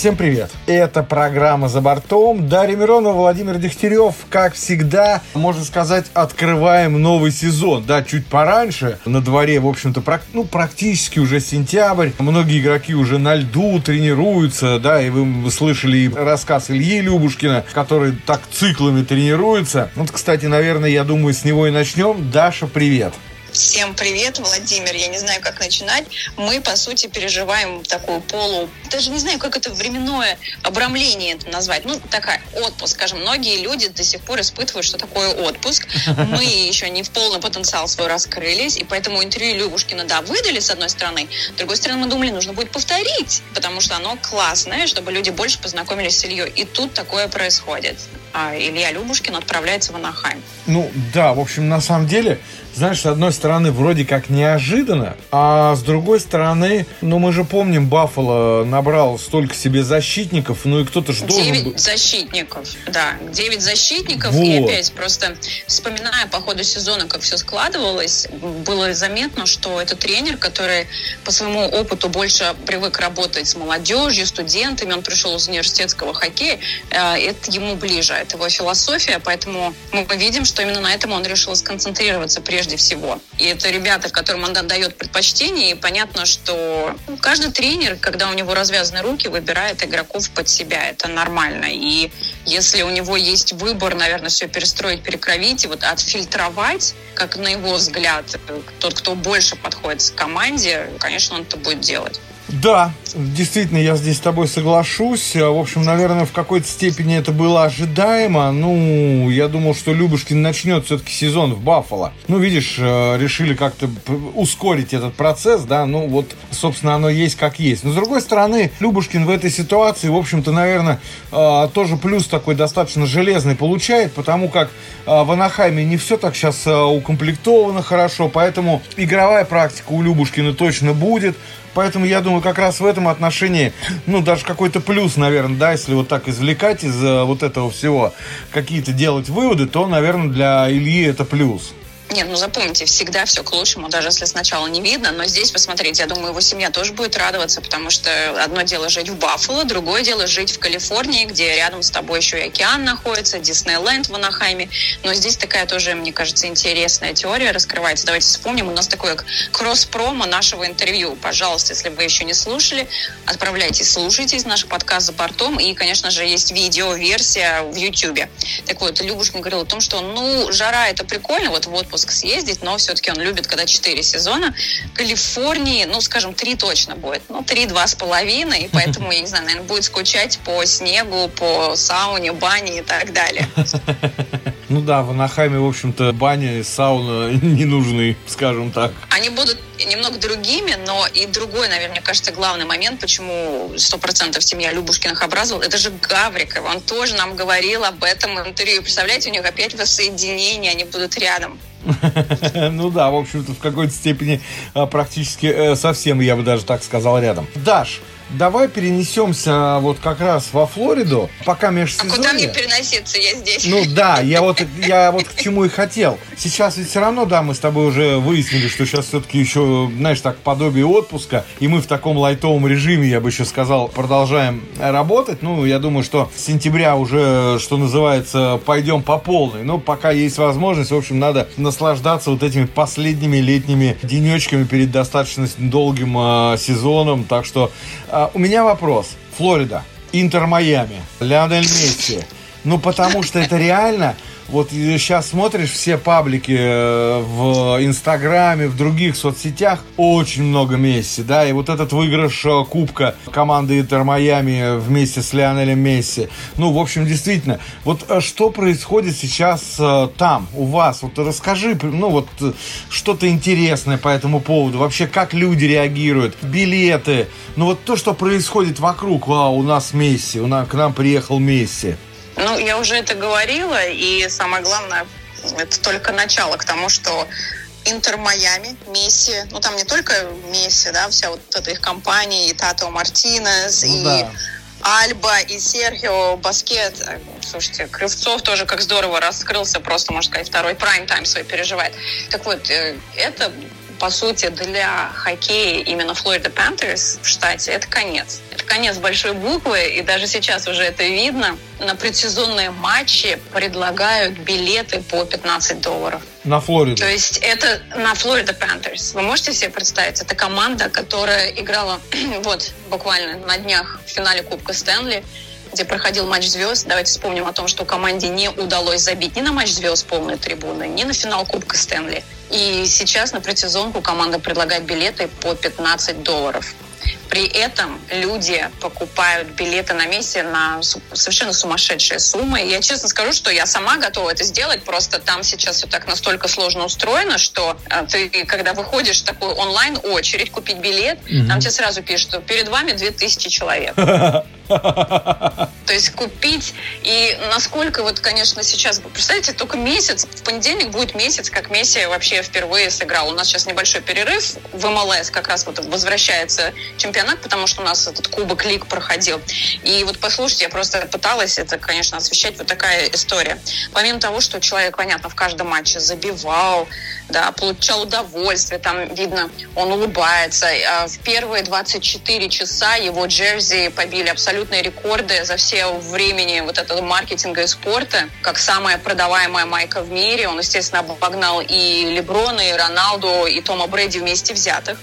Всем привет! Это программа «За бортом». Дарья Миронова, Владимир Дегтярев. Как всегда, можно сказать, открываем новый сезон. Да, чуть пораньше. На дворе, в общем-то, ну, практически уже сентябрь. Многие игроки уже на льду тренируются. Да, и вы слышали рассказ Ильи Любушкина, который так циклами тренируется. Вот, кстати, наверное, я думаю, с него и начнем. Даша, привет! Всем привет, Владимир. Я не знаю, как начинать. Мы, по сути, переживаем такую полу... Даже не знаю, как это временное обрамление это назвать. Ну, такая отпуск, скажем. Многие люди до сих пор испытывают, что такое отпуск. Мы еще не в полный потенциал свой раскрылись, и поэтому интервью Любушкина, да, выдали, с одной стороны. С другой стороны, мы думали, нужно будет повторить, потому что оно классное, чтобы люди больше познакомились с Ильей. И тут такое происходит. А Илья Любушкин отправляется в Анахайм. Ну, да, в общем, на самом деле, знаешь, с одной стороны, вроде как неожиданно, а с другой стороны, ну, мы же помним, Баффало набрал столько себе защитников, ну, и кто-то же должен... Девять защитников, да, девять защитников, вот. и опять просто вспоминая по ходу сезона, как все складывалось, было заметно, что это тренер, который по своему опыту больше привык работать с молодежью, студентами, он пришел из университетского хоккея, э, это ему ближе это его философия, поэтому мы видим, что именно на этом он решил сконцентрироваться прежде всего. И это ребята, которым он дает предпочтение, и понятно, что каждый тренер, когда у него развязаны руки, выбирает игроков под себя. Это нормально. И если у него есть выбор, наверное, все перестроить, перекровить и вот отфильтровать, как на его взгляд, тот, кто больше подходит к команде, конечно, он это будет делать. Да, действительно, я здесь с тобой соглашусь. В общем, наверное, в какой-то степени это было ожидаемо. Ну, я думал, что Любушкин начнет все-таки сезон в Баффало. Ну, видишь, э, решили как-то ускорить этот процесс, да, ну, вот, собственно, оно есть как есть. Но, с другой стороны, Любушкин в этой ситуации, в общем-то, наверное, э, тоже плюс такой достаточно железный получает, потому как э, в Анахайме не все так сейчас укомплектовано хорошо, поэтому игровая практика у Любушкина точно будет. Поэтому я думаю, как раз в этом отношении, ну, даже какой-то плюс, наверное, да, если вот так извлекать из э, вот этого всего какие-то делать выводы, то, наверное, для Ильи это плюс. Нет, ну запомните, всегда все к лучшему, даже если сначала не видно. Но здесь, посмотрите, я думаю, его семья тоже будет радоваться, потому что одно дело жить в Баффало, другое дело жить в Калифорнии, где рядом с тобой еще и океан находится, Диснейленд в Анахайме. Но здесь такая тоже, мне кажется, интересная теория раскрывается. Давайте вспомним, у нас такое кросс-промо нашего интервью. Пожалуйста, если вы еще не слушали, отправляйтесь, слушайте наш подкаст «За бортом». И, конечно же, есть видео-версия в YouTube. Так вот, Любушкин говорил о том, что, ну, жара это прикольно, вот в отпуск отпуск съездить, но все-таки он любит, когда четыре сезона. Калифорнии, ну, скажем, три точно будет. Ну, три, два с половиной, и поэтому, я не знаю, наверное, будет скучать по снегу, по сауне, бане и так далее. Ну да, в Анахайме, в общем-то, баня и сауна не нужны, скажем так. Они будут немного другими, но и другой, наверное, мне кажется, главный момент, почему сто процентов семья Любушкиных образовала, это же Гавриков. Он тоже нам говорил об этом интервью. Представляете, у них опять воссоединение, они будут рядом. Ну да, в общем-то, в какой-то степени а, практически э, совсем, я бы даже так сказал, рядом. Даш, Давай перенесемся вот как раз во Флориду, пока межсезонье. А куда мне переноситься? Я здесь. Ну да, я вот, я вот к чему и хотел. Сейчас ведь все равно, да, мы с тобой уже выяснили, что сейчас все-таки еще, знаешь, так подобие отпуска, и мы в таком лайтовом режиме, я бы еще сказал, продолжаем работать. Ну, я думаю, что с сентября уже, что называется, пойдем по полной. Но пока есть возможность, в общем, надо наслаждаться вот этими последними летними денечками перед достаточно долгим э, сезоном. Так что э, а, у меня вопрос. Флорида, Интер Майами, Леонель Месси. Ну, потому что это реально вот сейчас смотришь все паблики э, в Инстаграме, в других соцсетях, очень много Месси, да, и вот этот выигрыш э, Кубка команды Интер Майами вместе с Лионелем Месси. Ну, в общем, действительно, вот э, что происходит сейчас там, у вас? Вот расскажи, ну, вот что-то интересное по этому поводу. Вообще, как люди реагируют, билеты, ну, вот то, что происходит вокруг. Вау, у нас Месси, у нас, к нам приехал Месси. Ну, я уже это говорила, и самое главное, это только начало к тому, что Интер Майами, Месси, ну там не только Месси, да, вся вот эта их компания, и Тато Мартинес, ну, и да. Альба, и Серхио Баскет. Слушайте, Кривцов тоже как здорово раскрылся, просто, можно сказать, второй прайм-тайм свой переживает. Так вот, э, это по сути, для хоккея именно Флорида Пантерс в штате это конец. Конец большой буквы, и даже сейчас уже это видно. На предсезонные матчи предлагают билеты по 15 долларов. На Флориду. То есть это на Флорида Panthers. Вы можете себе представить? Это команда, которая играла вот буквально на днях в финале Кубка Стэнли где проходил матч звезд. Давайте вспомним о том, что команде не удалось забить ни на матч звезд полные трибуны, ни на финал Кубка Стэнли. И сейчас на предсезонку команда предлагает билеты по 15 долларов. При этом люди покупают билеты на месте на совершенно сумасшедшие суммы. Я честно скажу, что я сама готова это сделать, просто там сейчас все так настолько сложно устроено, что э, ты, когда выходишь в такую онлайн-очередь купить билет, mm там тебе сразу пишут, что перед вами 2000 человек. То есть купить и насколько вот, конечно, сейчас, представляете, только месяц, в понедельник будет месяц, как Месси вообще впервые сыграл. У нас сейчас небольшой перерыв в МЛС, как раз вот возвращается чемпионат, потому что у нас этот Кубок Лиг проходил. И вот послушайте, я просто пыталась это, конечно, освещать, вот такая история. Помимо того, что человек, понятно, в каждом матче забивал, да, получал удовольствие, там видно, он улыбается. А в первые 24 часа его джерси побили абсолютные рекорды за все времени вот этого маркетинга и спорта, как самая продаваемая майка в мире. Он, естественно, обогнал и Леброна, и Роналду, и Тома Брэди вместе взятых.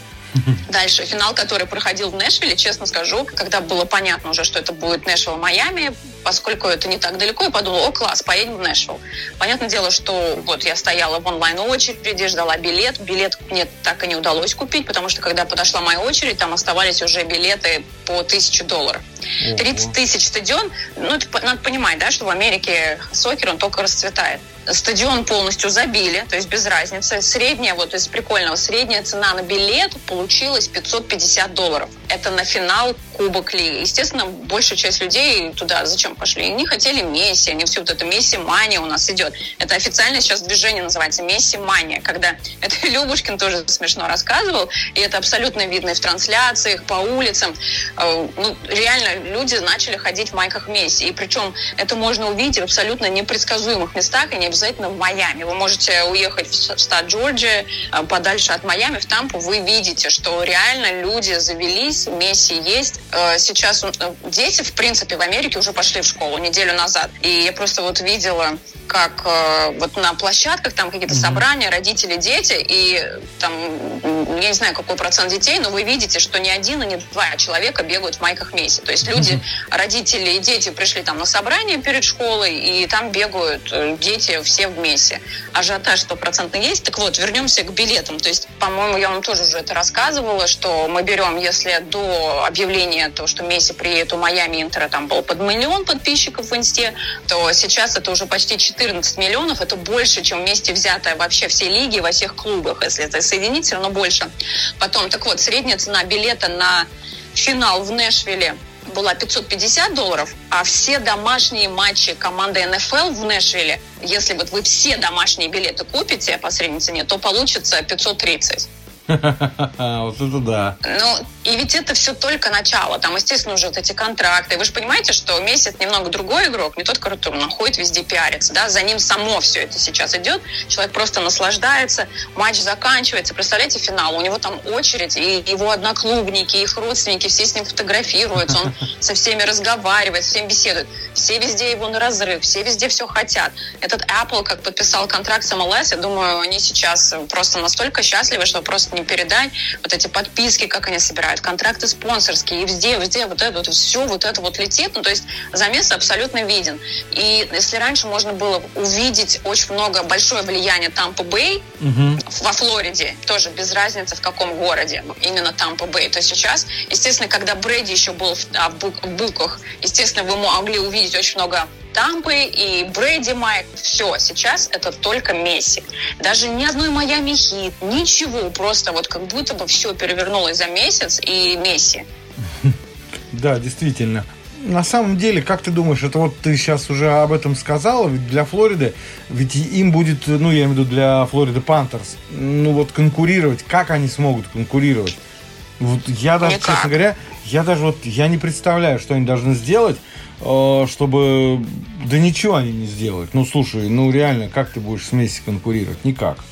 Дальше финал, который проходил в Нэшвилле, честно скажу, когда было понятно уже, что это будет Нэшвилл Майами, поскольку это не так далеко, я подумала, о, класс, поедем в Нэшвилл. Понятное дело, что вот я стояла в онлайн-очереди, ждала билет. Билет мне так и не удалось купить, потому что когда подошла моя очередь, там оставались уже билеты по тысяче долларов. 30 тысяч стадион, ну, это надо понимать, да, что в Америке сокер, он только расцветает стадион полностью забили, то есть без разницы. Средняя, вот из прикольного, средняя цена на билет получилась 550 долларов. Это на финал Кубок Лиги. Естественно, большая часть людей туда зачем пошли? Они хотели Месси, они все вот это Месси-мания у нас идет. Это официально сейчас движение называется Месси-мания, когда это Любушкин тоже смешно рассказывал, и это абсолютно видно и в трансляциях, по улицам. Э, ну, реально люди начали ходить в майках Месси. И причем это можно увидеть в абсолютно непредсказуемых местах, и не обязательно в Майами. Вы можете уехать в штат Джорджия, э, подальше от Майами, в Тампу, вы видите, что реально люди завелись, Месси есть. Э, сейчас дети, в принципе, в Америке уже пошли в школу неделю назад. И я просто вот видела как э, вот на площадках там какие-то mm-hmm. собрания, родители, дети, и там, я не знаю, какой процент детей, но вы видите, что не один и не два человека бегают в майках Месси. То есть люди, mm-hmm. родители и дети пришли там на собрание перед школой, и там бегают э, дети все вместе. Ажиотаж стопроцентно есть. Так вот, вернемся к билетам. То есть, по-моему, я вам тоже уже это рассказывала, что мы берем, если до объявления то, что Месси приедет у Майами Интера, там был под миллион подписчиков в Инсте, то сейчас это уже почти 4 14 миллионов. Это больше, чем вместе взятая вообще все лиги во всех клубах. Если это соединить, все равно больше. Потом, так вот, средняя цена билета на финал в Нэшвилле была 550 долларов, а все домашние матчи команды НФЛ в Нэшвилле, если вот вы все домашние билеты купите по средней цене, то получится 530. Вот это да. Ну, и ведь это все только начало. Там, естественно, уже вот эти контракты. Вы же понимаете, что месяц немного другой игрок, не тот, который находит везде пиарится. Да? За ним само все это сейчас идет. Человек просто наслаждается. Матч заканчивается. Представляете, финал. У него там очередь, и его одноклубники, их родственники, все с ним фотографируются. Он со всеми разговаривает, с всеми беседует. Все везде его на разрыв, все везде все хотят. Этот Apple, как подписал контракт с MLS, я думаю, они сейчас просто настолько счастливы, что просто не передать. Вот эти подписки, как они собирают, контракты спонсорские, и везде, везде вот это вот, все вот это вот летит. Ну, то есть замес абсолютно виден. И если раньше можно было увидеть очень много, большое влияние Тампа Бэй угу. во Флориде, тоже без разницы в каком городе, именно Тампа Бэй, то сейчас, естественно, когда Брэди еще был в, а, в буквах, естественно, вы могли увидеть очень много Тампы и Брэди Майк. Все, сейчас это только Месси. Даже ни одной Майами хит, ничего. Просто вот как будто бы все перевернулось за месяц и Месси. Да, действительно. На самом деле, как ты думаешь, это вот ты сейчас уже об этом сказала, ведь для Флориды, ведь им будет, ну, я имею в виду для Флориды Пантерс, ну, вот конкурировать, как они смогут конкурировать? Вот я даже, Никак. честно говоря, я даже вот, я не представляю, что они должны сделать, чтобы... Да ничего они не сделают. Ну, слушай, ну реально, как ты будешь с Месси конкурировать? Никак.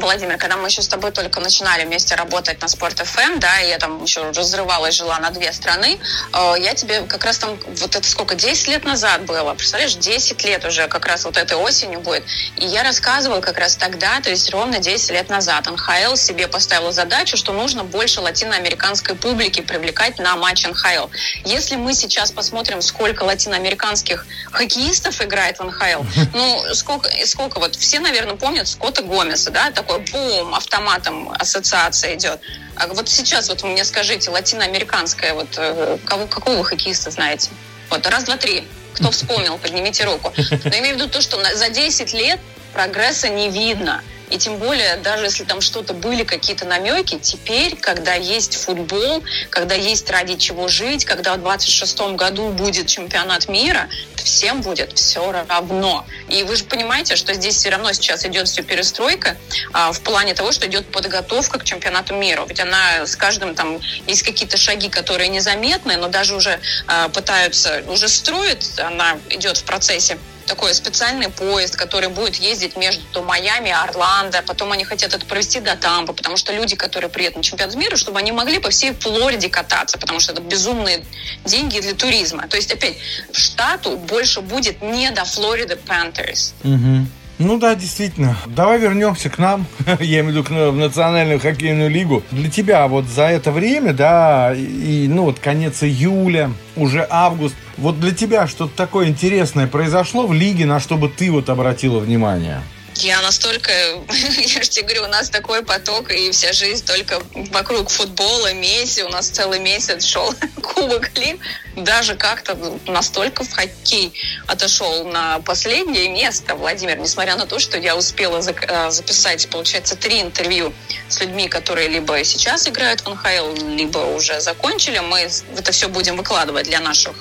Владимир, когда мы еще с тобой только начинали вместе работать на Спорт ФМ, да, и я там еще разрывалась, жила на две страны, э, я тебе как раз там, вот это сколько, 10 лет назад было, представляешь, 10 лет уже как раз вот этой осенью будет. И я рассказывала как раз тогда, то есть ровно 10 лет назад, НХЛ себе поставила задачу, что нужно больше латиноамериканской публики привлекать на матч НХЛ. Если мы сейчас посмотрим, сколько латиноамериканских хоккеистов играет в НХЛ, ну, сколько, сколько вот, все, наверное, помнят Скотта Гомеса, да, такой бум, автоматом ассоциация идет. А вот сейчас вот мне скажите, латиноамериканская, вот э, кого, какого вы хоккеиста знаете? Вот раз, два, три. Кто вспомнил, поднимите руку. Но имею в виду то, что за 10 лет прогресса не видно. И тем более, даже если там что-то были, какие-то намеки, теперь, когда есть футбол, когда есть ради чего жить, когда в 26 году будет чемпионат мира, всем будет все равно. И вы же понимаете, что здесь все равно сейчас идет все перестройка а, в плане того, что идет подготовка к чемпионату мира. Ведь она с каждым там есть какие-то шаги, которые незаметны, но даже уже а, пытаются, уже строят, она идет в процессе такой специальный поезд, который будет ездить между Майами и Орландо. Потом они хотят это провести до Тампа, потому что люди, которые приедут на чемпионат мира, чтобы они могли по всей Флориде кататься, потому что это безумные деньги для туризма. То есть, опять, в штату больше будет не до Флориды Panthers. Угу. Ну да, действительно. Давай вернемся к нам, я имею в виду в Национальную хоккейную лигу. Для тебя вот за это время, да, и ну вот конец июля, уже август, вот для тебя что-то такое интересное произошло в лиге, на что бы ты вот обратила внимание? Я настолько, я же тебе говорю, у нас такой поток, и вся жизнь только вокруг футбола, Месси, у нас целый месяц шел Кубок Лиг, даже как-то настолько в хоккей отошел на последнее место, Владимир, несмотря на то, что я успела э, записать, получается, три интервью с людьми, которые либо сейчас играют в НХЛ, либо уже закончили, мы это все будем выкладывать для наших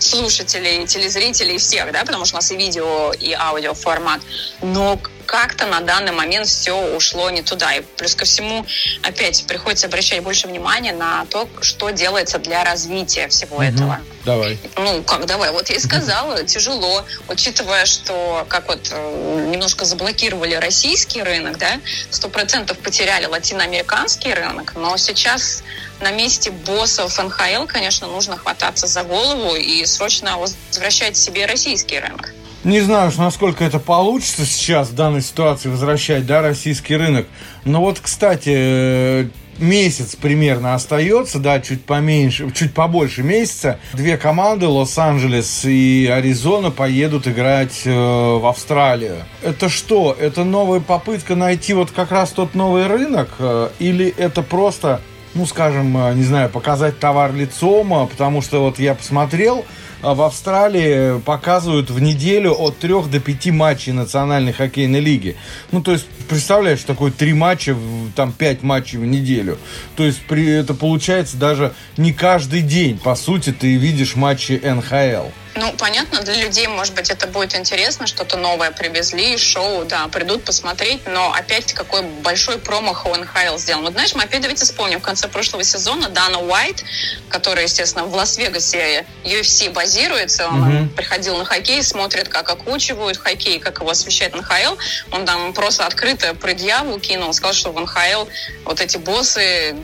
слушателей, телезрителей, всех, да, потому что у нас и видео, и аудио формат. Но как-то на данный момент все ушло не туда. И плюс ко всему, опять приходится обращать больше внимания на то, что делается для развития всего угу. этого. Давай. Ну, как давай? Вот я и сказала, тяжело, учитывая, что как вот э, немножко заблокировали российский рынок, да, сто процентов потеряли латиноамериканский рынок, но сейчас на месте боссов НХЛ, конечно, нужно хвататься за голову и срочно возвращать себе российский рынок. Не знаю насколько это получится сейчас в данной ситуации возвращать, да, российский рынок. Но вот, кстати, э, месяц примерно остается, да, чуть поменьше, чуть побольше месяца. Две команды, Лос-Анджелес и Аризона, поедут играть э, в Австралию. Это что? Это новая попытка найти вот как раз тот новый рынок? Э, или это просто, ну, скажем, э, не знаю, показать товар лицом? Э, потому что вот я посмотрел, а в Австралии показывают в неделю от 3 до 5 матчей национальной хоккейной лиги. Ну, то есть, представляешь, такое 3 матча, там 5 матчей в неделю. То есть, при, это получается даже не каждый день, по сути, ты видишь матчи НХЛ. Ну, понятно, для людей, может быть, это будет интересно, что-то новое привезли, шоу, да, придут посмотреть, но опять какой большой промах у НХЛ сделан. Вот знаешь, мы опять давайте вспомним, в конце прошлого сезона Дана Уайт, который, естественно, в Лас-Вегасе UFC базируется, он mm-hmm. приходил на хоккей, смотрит, как окучивают хоккей, как его освещает НХЛ, он там просто открыто предъяву кинул, сказал, что в НХЛ вот эти боссы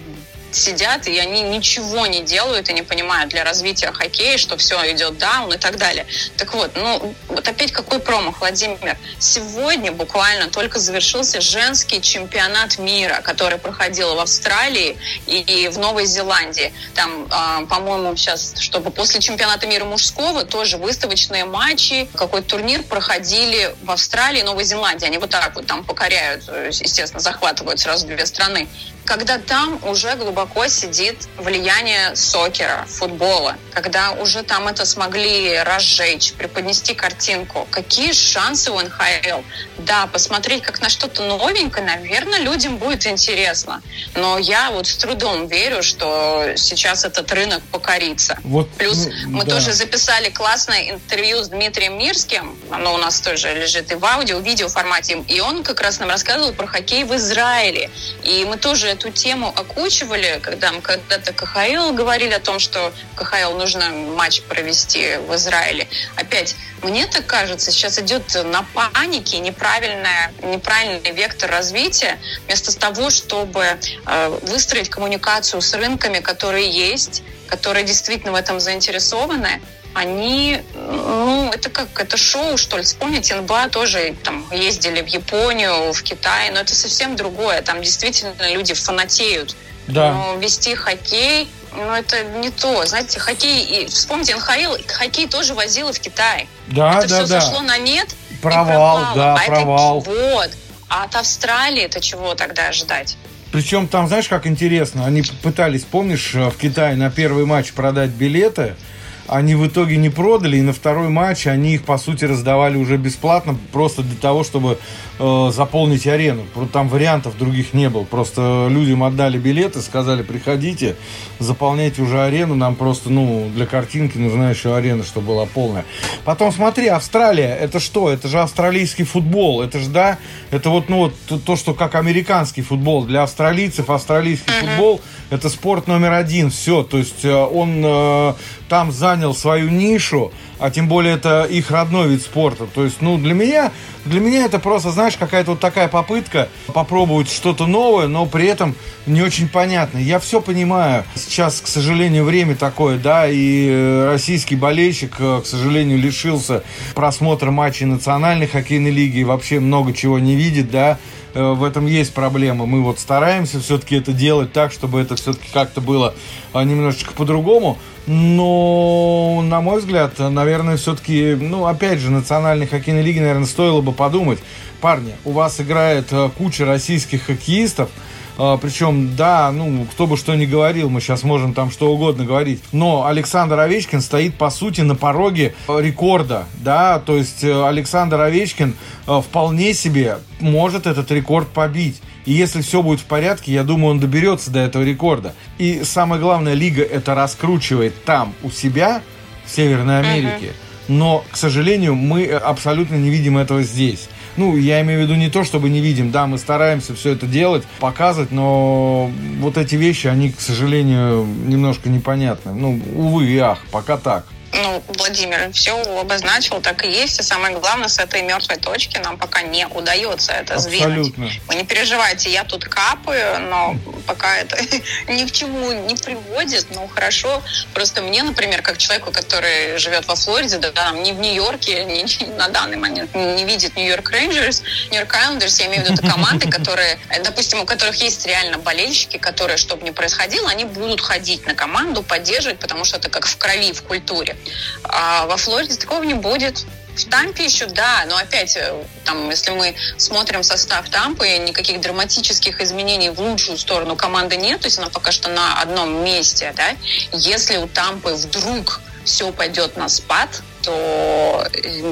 сидят, и они ничего не делают и не понимают для развития хоккея, что все идет даун и так далее. Так вот, ну, вот опять какой промах, Владимир. Сегодня буквально только завершился женский чемпионат мира, который проходил в Австралии и в Новой Зеландии. Там, э, по-моему, сейчас, чтобы после чемпионата мира мужского тоже выставочные матчи, какой-то турнир проходили в Австралии и Новой Зеландии. Они вот так вот там покоряют, э, естественно, захватывают сразу две страны когда там уже глубоко сидит влияние сокера, футбола, когда уже там это смогли разжечь, преподнести картинку, какие шансы у НХЛ? Да, посмотреть как на что-то новенькое, наверное, людям будет интересно. Но я вот с трудом верю, что сейчас этот рынок покорится. Вот, Плюс ну, мы да. тоже записали классное интервью с Дмитрием Мирским, оно у нас тоже лежит и в аудио, в видео формате, и он как раз нам рассказывал про хоккей в Израиле. И мы тоже эту тему окучивали, были, когда мы когда-то КХЛ говорили о том, что КХЛ нужно матч провести в Израиле. Опять, мне так кажется, сейчас идет на панике неправильная, неправильный вектор развития, вместо того, чтобы э, выстроить коммуникацию с рынками, которые есть, которые действительно в этом заинтересованы, они, ну, это как, это шоу, что ли. Вспомните, НБА тоже там ездили в Японию, в Китай, но это совсем другое. Там действительно люди фанатеют. Да. Но вести хоккей, ну, это не то. Знаете, хоккей, и вспомните, НХЛ, хоккей тоже возила в Китай. Да, это да, все да. сошло на нет Провал, да, а провал. Это, вот. А от Австралии это чего тогда ожидать? Причем там, знаешь, как интересно, они пытались, помнишь, в Китае на первый матч продать билеты, они в итоге не продали, и на второй матч они их, по сути, раздавали уже бесплатно, просто для того, чтобы э, заполнить арену. Там вариантов других не было. Просто людям отдали билеты, сказали, приходите, заполняйте уже арену, нам просто, ну, для картинки нужна еще арена, чтобы была полная. Потом смотри, Австралия, это что? Это же австралийский футбол, это же, да, это вот, ну, вот то, что как американский футбол. Для австралийцев австралийский футбол это спорт номер один, все, то есть э, он э, там занял свою нишу, а тем более это их родной вид спорта. То есть, ну, для меня, для меня это просто, знаешь, какая-то вот такая попытка попробовать что-то новое, но при этом не очень понятно. Я все понимаю. Сейчас, к сожалению, время такое, да, и э, российский болельщик, э, к сожалению, лишился просмотра матчей национальной хоккейной лиги и вообще много чего не видит, да, в этом есть проблема. Мы вот стараемся все-таки это делать так, чтобы это все-таки как-то было немножечко по-другому. Но, на мой взгляд, наверное, все-таки, ну, опять же, национальной хоккейной лиги, наверное, стоило бы подумать. Парни, у вас играет э, куча российских хоккеистов, э, причем, да, ну, кто бы что ни говорил, мы сейчас можем там что угодно говорить. Но Александр Овечкин стоит, по сути, на пороге рекорда, да, то есть э, Александр Овечкин вполне себе может этот рекорд побить. И если все будет в порядке, я думаю, он доберется до этого рекорда. И самое главное, лига это раскручивает там, у себя, в Северной Америке. Но, к сожалению, мы абсолютно не видим этого здесь. Ну, я имею в виду не то, чтобы не видим, да, мы стараемся все это делать, показывать, но вот эти вещи, они, к сожалению, немножко непонятны. Ну, увы и ах, пока так ну, Владимир все обозначил, так и есть. И самое главное, с этой мертвой точки нам пока не удается это Абсолютно. сдвинуть. Вы не переживайте, я тут капаю, но пока это ни к чему не приводит. Ну, хорошо. Просто мне, например, как человеку, который живет во Флориде, да, там, не в Нью-Йорке, не, на данный момент не видит Нью-Йорк Рейнджерс, Нью-Йорк Айлендерс, я имею в виду это команды, которые, допустим, у которых есть реально болельщики, которые, чтобы не происходило, они будут ходить на команду, поддерживать, потому что это как в крови, в культуре. А во Флориде такого не будет. В Тампе еще да, но опять, э, там, если мы смотрим состав Тампы, никаких драматических изменений в лучшую сторону команды нет, то есть она пока что на одном месте, да. Если у Тампы вдруг все пойдет на спад, то,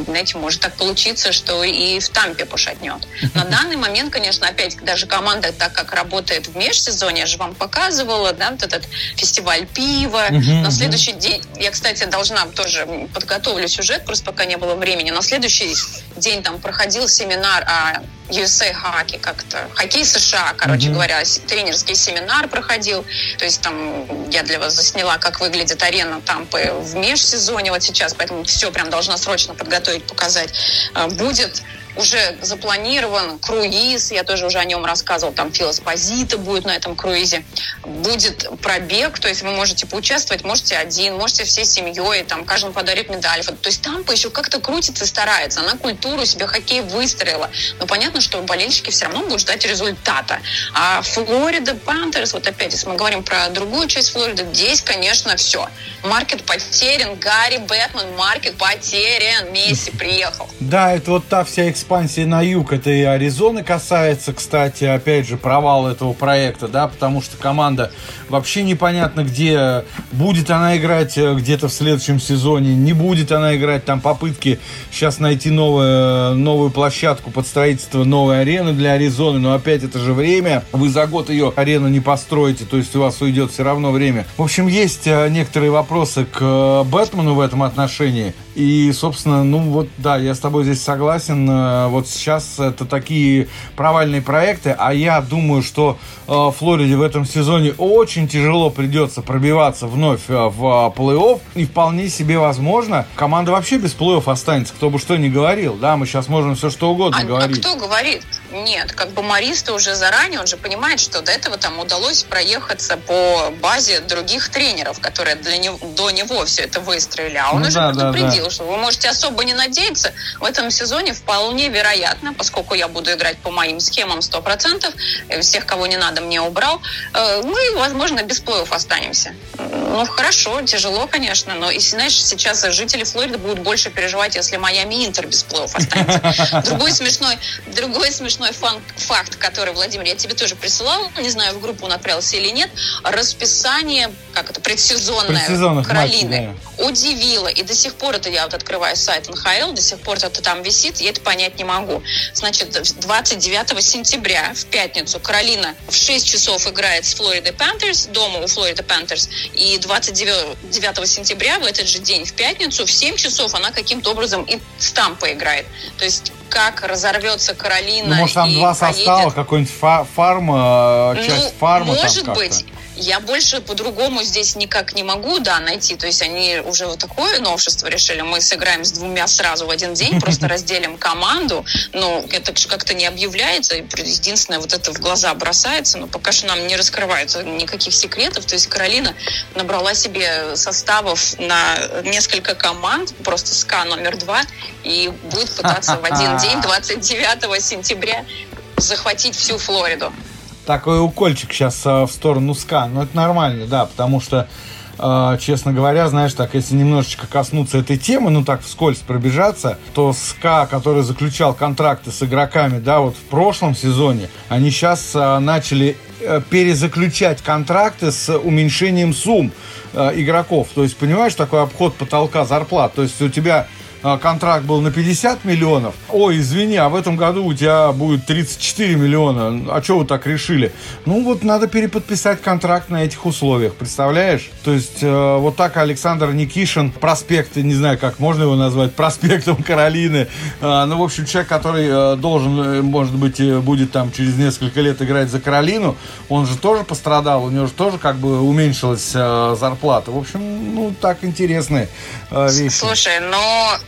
знаете, может так получиться, что и в Тампе пошатнет. На данный момент, конечно, опять даже команда, так как работает в межсезонье, я же вам показывала, да, вот этот фестиваль пива. На следующий день, я, кстати, должна тоже подготовлю сюжет, просто пока не было времени. На следующий день там проходил семинар о USA Hockey как-то. Хоккей США, короче mm-hmm. говоря, тренерский семинар проходил. То есть там я для вас засняла, как выглядит арена там в межсезонье вот сейчас, поэтому все прям должна срочно подготовить, показать. А, будет уже запланирован круиз, я тоже уже о нем рассказывал, там филоспозита будет на этом круизе. Будет пробег, то есть вы можете поучаствовать, можете один, можете всей семьей, там каждому подарит медаль. То есть Тампа еще как-то крутится старается. Она культуру себе хоккей выстроила. Но понятно, что болельщики все равно будут ждать результата. А Флорида Пантерс, вот опять, если мы говорим про другую часть Флориды, здесь, конечно, все. Маркет потерян, Гарри Бэтмен, маркет потерян, Месси приехал. Да, это вот та вся экспертиза экспансии на юг, это и Аризоны касается, кстати, опять же, провал этого проекта, да, потому что команда вообще непонятно где, будет она играть э, где-то в следующем сезоне, не будет она играть, там попытки сейчас найти новую, новую площадку под строительство новой арены для Аризоны, но опять это же время, вы за год ее арену не построите, то есть у вас уйдет все равно время. В общем, есть э, некоторые вопросы к э, Бэтмену в этом отношении, И, собственно, ну вот, да, я с тобой здесь согласен. Э, вот сейчас это такие провальные проекты, а я думаю, что э, Флориде в этом сезоне очень тяжело придется пробиваться вновь э, в плей-офф. И вполне себе возможно, команда вообще без плей-офф останется, кто бы что ни говорил. Да, мы сейчас можем все что угодно а, говорить. А кто говорит? Нет, как бы Мариста уже заранее, он же понимает, что до этого там удалось проехаться по базе других тренеров, которые для него, до него все это выстроили. А он ну, уже да, предупредил, да, да. Что вы можете особо не надеяться. В этом сезоне вполне вероятно, поскольку я буду играть по моим схемам 100%, э, всех, кого не надо, мне убрал, э, мы, возможно, без плей останемся. Ну, хорошо, тяжело, конечно, но, и, знаешь, сейчас жители Флориды будут больше переживать, если Майами Интер без плей останется. Другой смешной, другой смешной смешной фан, факт, который, Владимир, я тебе тоже присылал, не знаю, в группу он отправился или нет, расписание, как это, предсезонное Каролины матчей, да. удивило. И до сих пор это я вот открываю сайт НХЛ, до сих пор это там висит, я это понять не могу. Значит, 29 сентября в пятницу Каролина в 6 часов играет с Флорида Пантерс, дома у Флорида Пантерс, и 29 сентября в этот же день, в пятницу, в 7 часов она каким-то образом и с Тампой играет. То есть как разорвется Каролина. Ну, может, там два поедет... состава, какой-нибудь фа- фарма, э, часть ну, фарма. Может быть. Я больше по-другому здесь никак не могу, да, найти. То есть они уже вот такое новшество решили. Мы сыграем с двумя сразу в один день, просто разделим команду. Ну, это как-то не объявляется. Единственное, вот это в глаза бросается. Но пока что нам не раскрывают никаких секретов. То есть Каролина набрала себе составов на несколько команд, просто СКА номер два, и будет пытаться в один день, 29 сентября, захватить всю Флориду такой укольчик сейчас э, в сторону СКА. Но это нормально, да, потому что, э, честно говоря, знаешь, так, если немножечко коснуться этой темы, ну так вскользь пробежаться, то СКА, который заключал контракты с игроками, да, вот в прошлом сезоне, они сейчас э, начали перезаключать контракты с уменьшением сумм игроков. То есть, понимаешь, такой обход потолка зарплат. То есть у тебя а, контракт был на 50 миллионов. Ой, извини, а в этом году у тебя будет 34 миллиона. А что вы так решили? Ну вот надо переподписать контракт на этих условиях, представляешь? То есть э, вот так Александр Никишин, проспект, не знаю, как можно его назвать, проспектом Каролины. Э, ну, в общем, человек, который э, должен, э, может быть, э, будет там через несколько лет играть за Каролину, он же тоже пострадал, у него же тоже как бы уменьшилась э, зарплата. В общем, ну, так интересные э, вещи. Слушай, но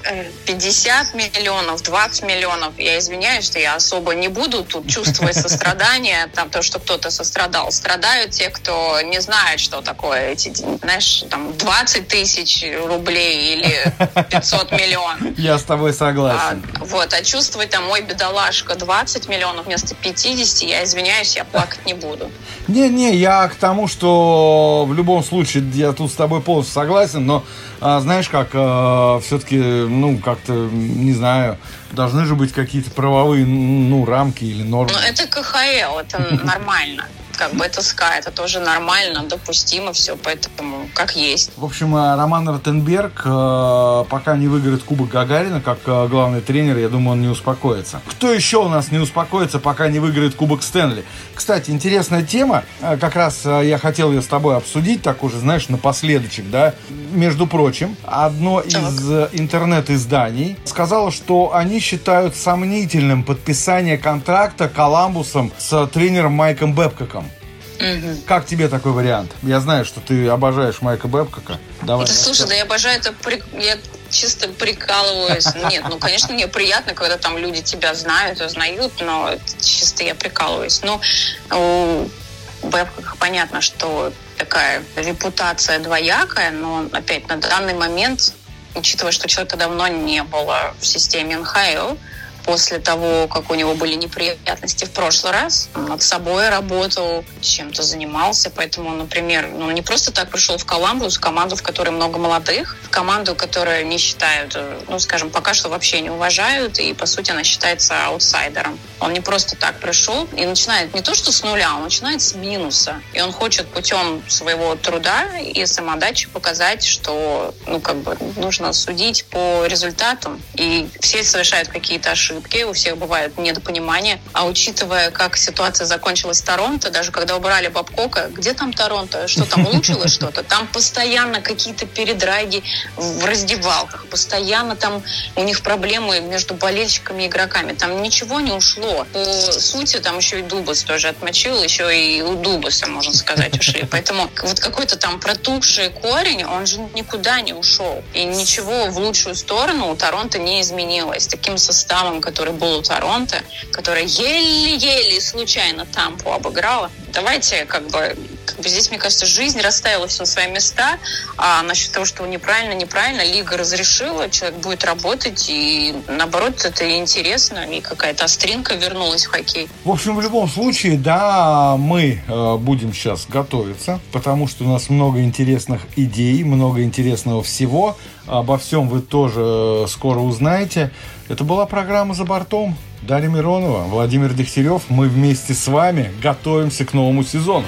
50 миллионов, 20 миллионов, я извиняюсь, что я особо не буду тут чувствовать сострадание, там то, что кто-то сострадал. Страдают те, кто не знает, что такое эти, знаешь, там 20 тысяч рублей или 500 миллионов. Я с тобой согласен. А, вот, а чувствовать там, мой бедолашка, 20 миллионов вместо 50, я извиняюсь, я плакать не буду. Не-не, я к тому, что в любом случае, я тут с тобой полностью согласен, но а, знаешь как, а, все-таки ну, как-то, не знаю, должны же быть какие-то правовые, ну, рамки или нормы. Ну, это КХЛ, это нормально как бы это СКА, это тоже нормально, допустимо все, поэтому как есть. В общем, э, Роман Ротенберг э, пока не выиграет Кубок Гагарина, как э, главный тренер, я думаю, он не успокоится. Кто еще у нас не успокоится, пока не выиграет Кубок Стэнли? Кстати, интересная тема, как раз я хотел ее с тобой обсудить, так уже, знаешь, напоследочек, да. Между прочим, одно так. из интернет-изданий сказало, что они считают сомнительным подписание контракта Коламбусом с тренером Майком Бэбкоком. Угу. Как тебе такой вариант? Я знаю, что ты обожаешь Майка Бэбкока. Давай. Да, слушай, да я обожаю это. Я чисто прикалываюсь. Нет, ну, конечно, мне приятно, когда там люди тебя знают, узнают, но чисто я прикалываюсь. Ну, у Бэбкока понятно, что такая репутация двоякая, но опять на данный момент, учитывая, что человека давно не было в системе НХЛ, после того, как у него были неприятности в прошлый раз. Над собой работал, чем-то занимался. Поэтому, например, ну, не просто так пришел в Коламбус, команду, в которой много молодых, в команду, которую не считают, э, ну, скажем, пока что вообще не уважают, и, по сути, она считается аутсайдером. Он не просто так пришел и начинает не то что с нуля, он начинает с минуса. И он хочет путем своего труда и самодачи показать, что, ну, как бы, нужно судить по результатам. И все совершают какие-то ошибки ошибки, у всех бывает недопонимание. А учитывая, как ситуация закончилась в Торонто, даже когда убрали Бабкока, где там Торонто? Что там улучшилось что-то? Там постоянно какие-то передраги в раздевалках, постоянно там у них проблемы между болельщиками и игроками. Там ничего не ушло. По сути, там еще и Дубас тоже отмочил, еще и у Дубаса, можно сказать, ушли. Поэтому вот какой-то там протухший корень, он же никуда не ушел. И ничего в лучшую сторону у Торонто не изменилось. Таким составом, который был у Торонто, который еле-еле случайно Тампу обыграла, давайте как бы как бы здесь, мне кажется, жизнь расставила все на свои места. А насчет того, что неправильно, неправильно, лига разрешила, человек будет работать, и наоборот, это интересно, и какая-то остринка вернулась в хоккей. В общем, в любом случае, да, мы э, будем сейчас готовиться, потому что у нас много интересных идей, много интересного всего. Обо всем вы тоже э, скоро узнаете. Это была программа «За бортом». Дарья Миронова, Владимир Дегтярев. Мы вместе с вами готовимся к новому сезону.